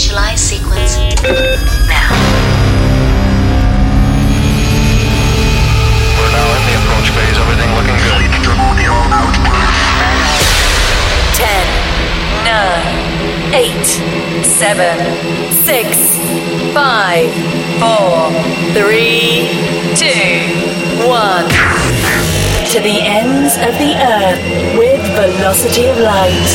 Initialize sequence now. We're now in the approach phase. Everything looking good. 10, 9, 8, 7, 6, 5, 4, 3, 2, 1. To the ends of the earth with velocity of light.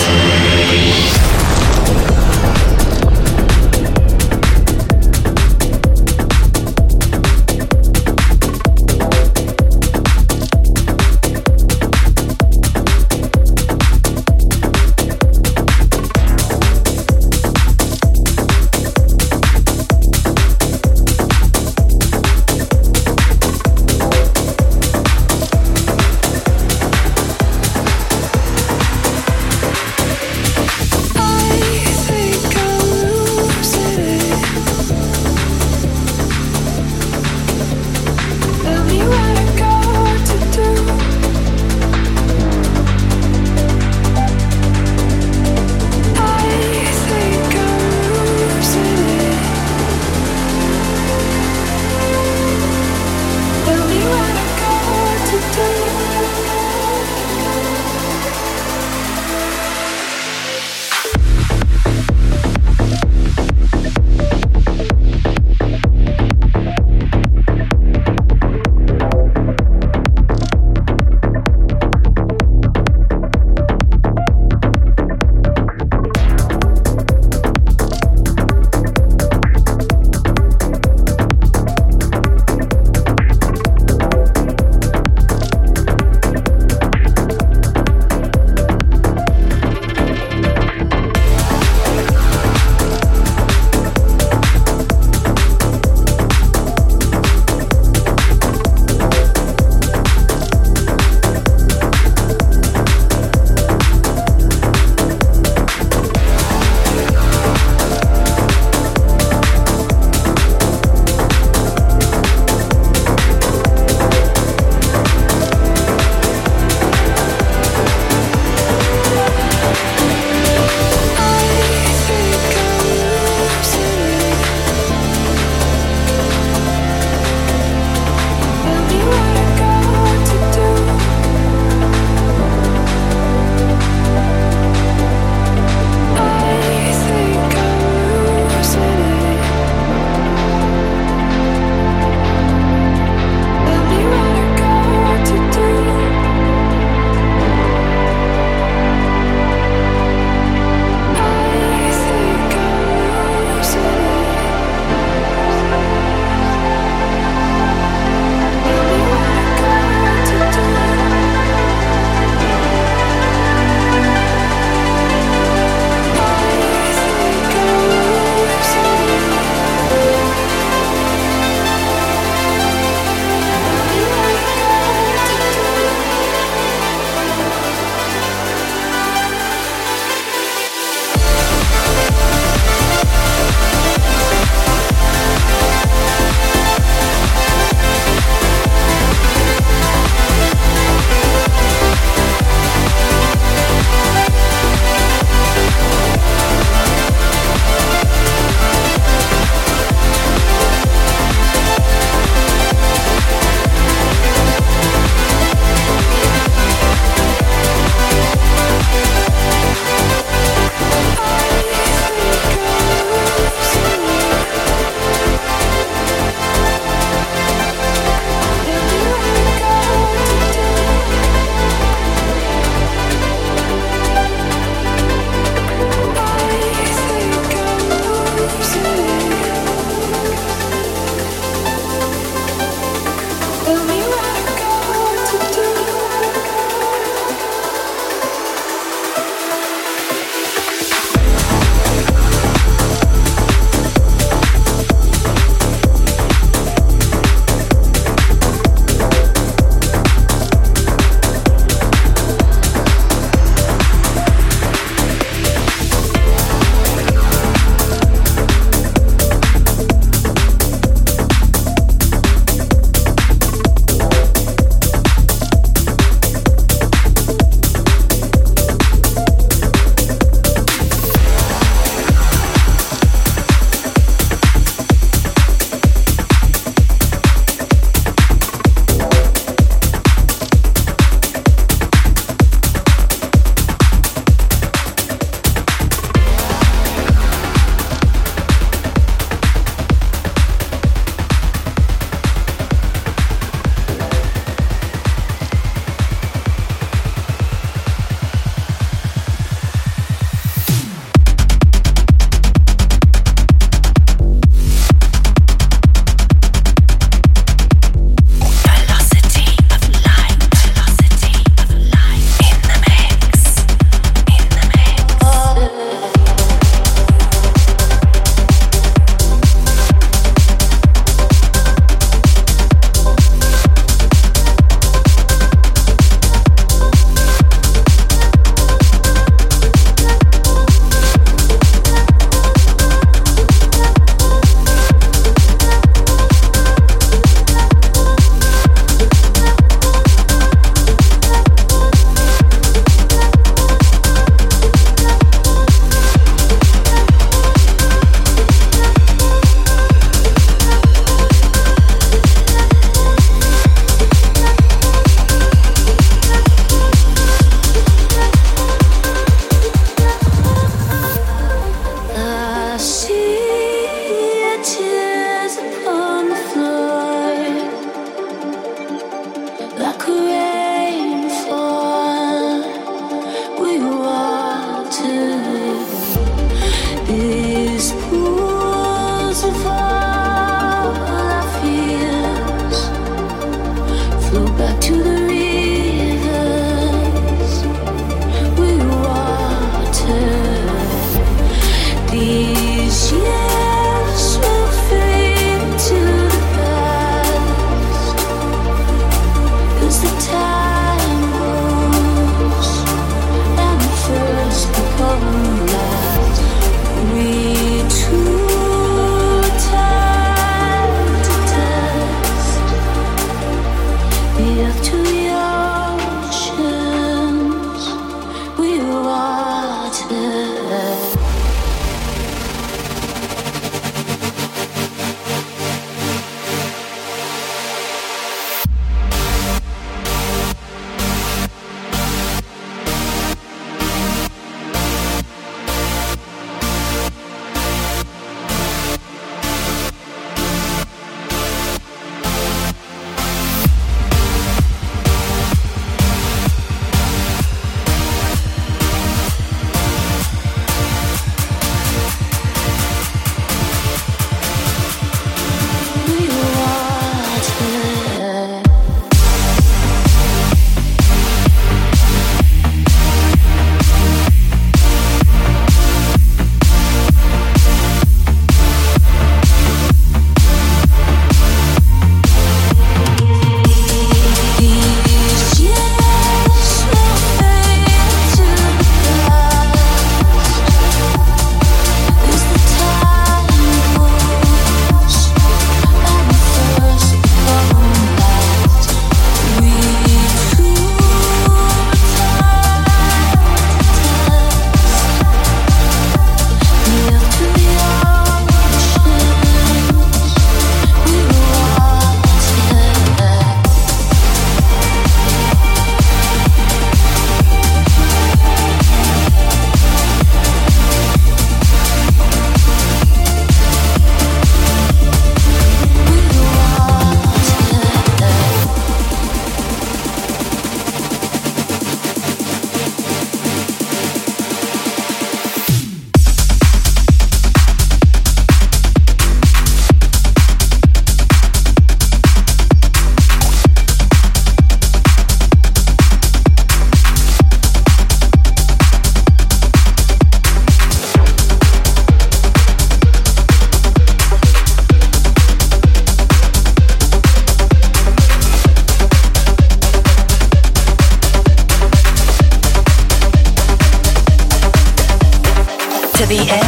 the end.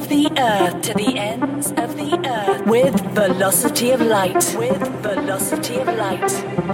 Of the earth, to the ends of the earth, with velocity of light, with velocity of light.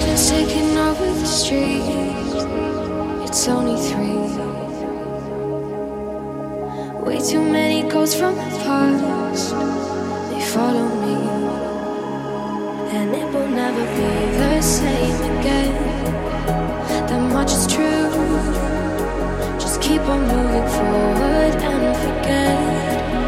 just taking over the streets. It's only three. Way too many ghosts from the past. They follow me, and it will never be the same again. That much is true. Just keep on moving forward and forget.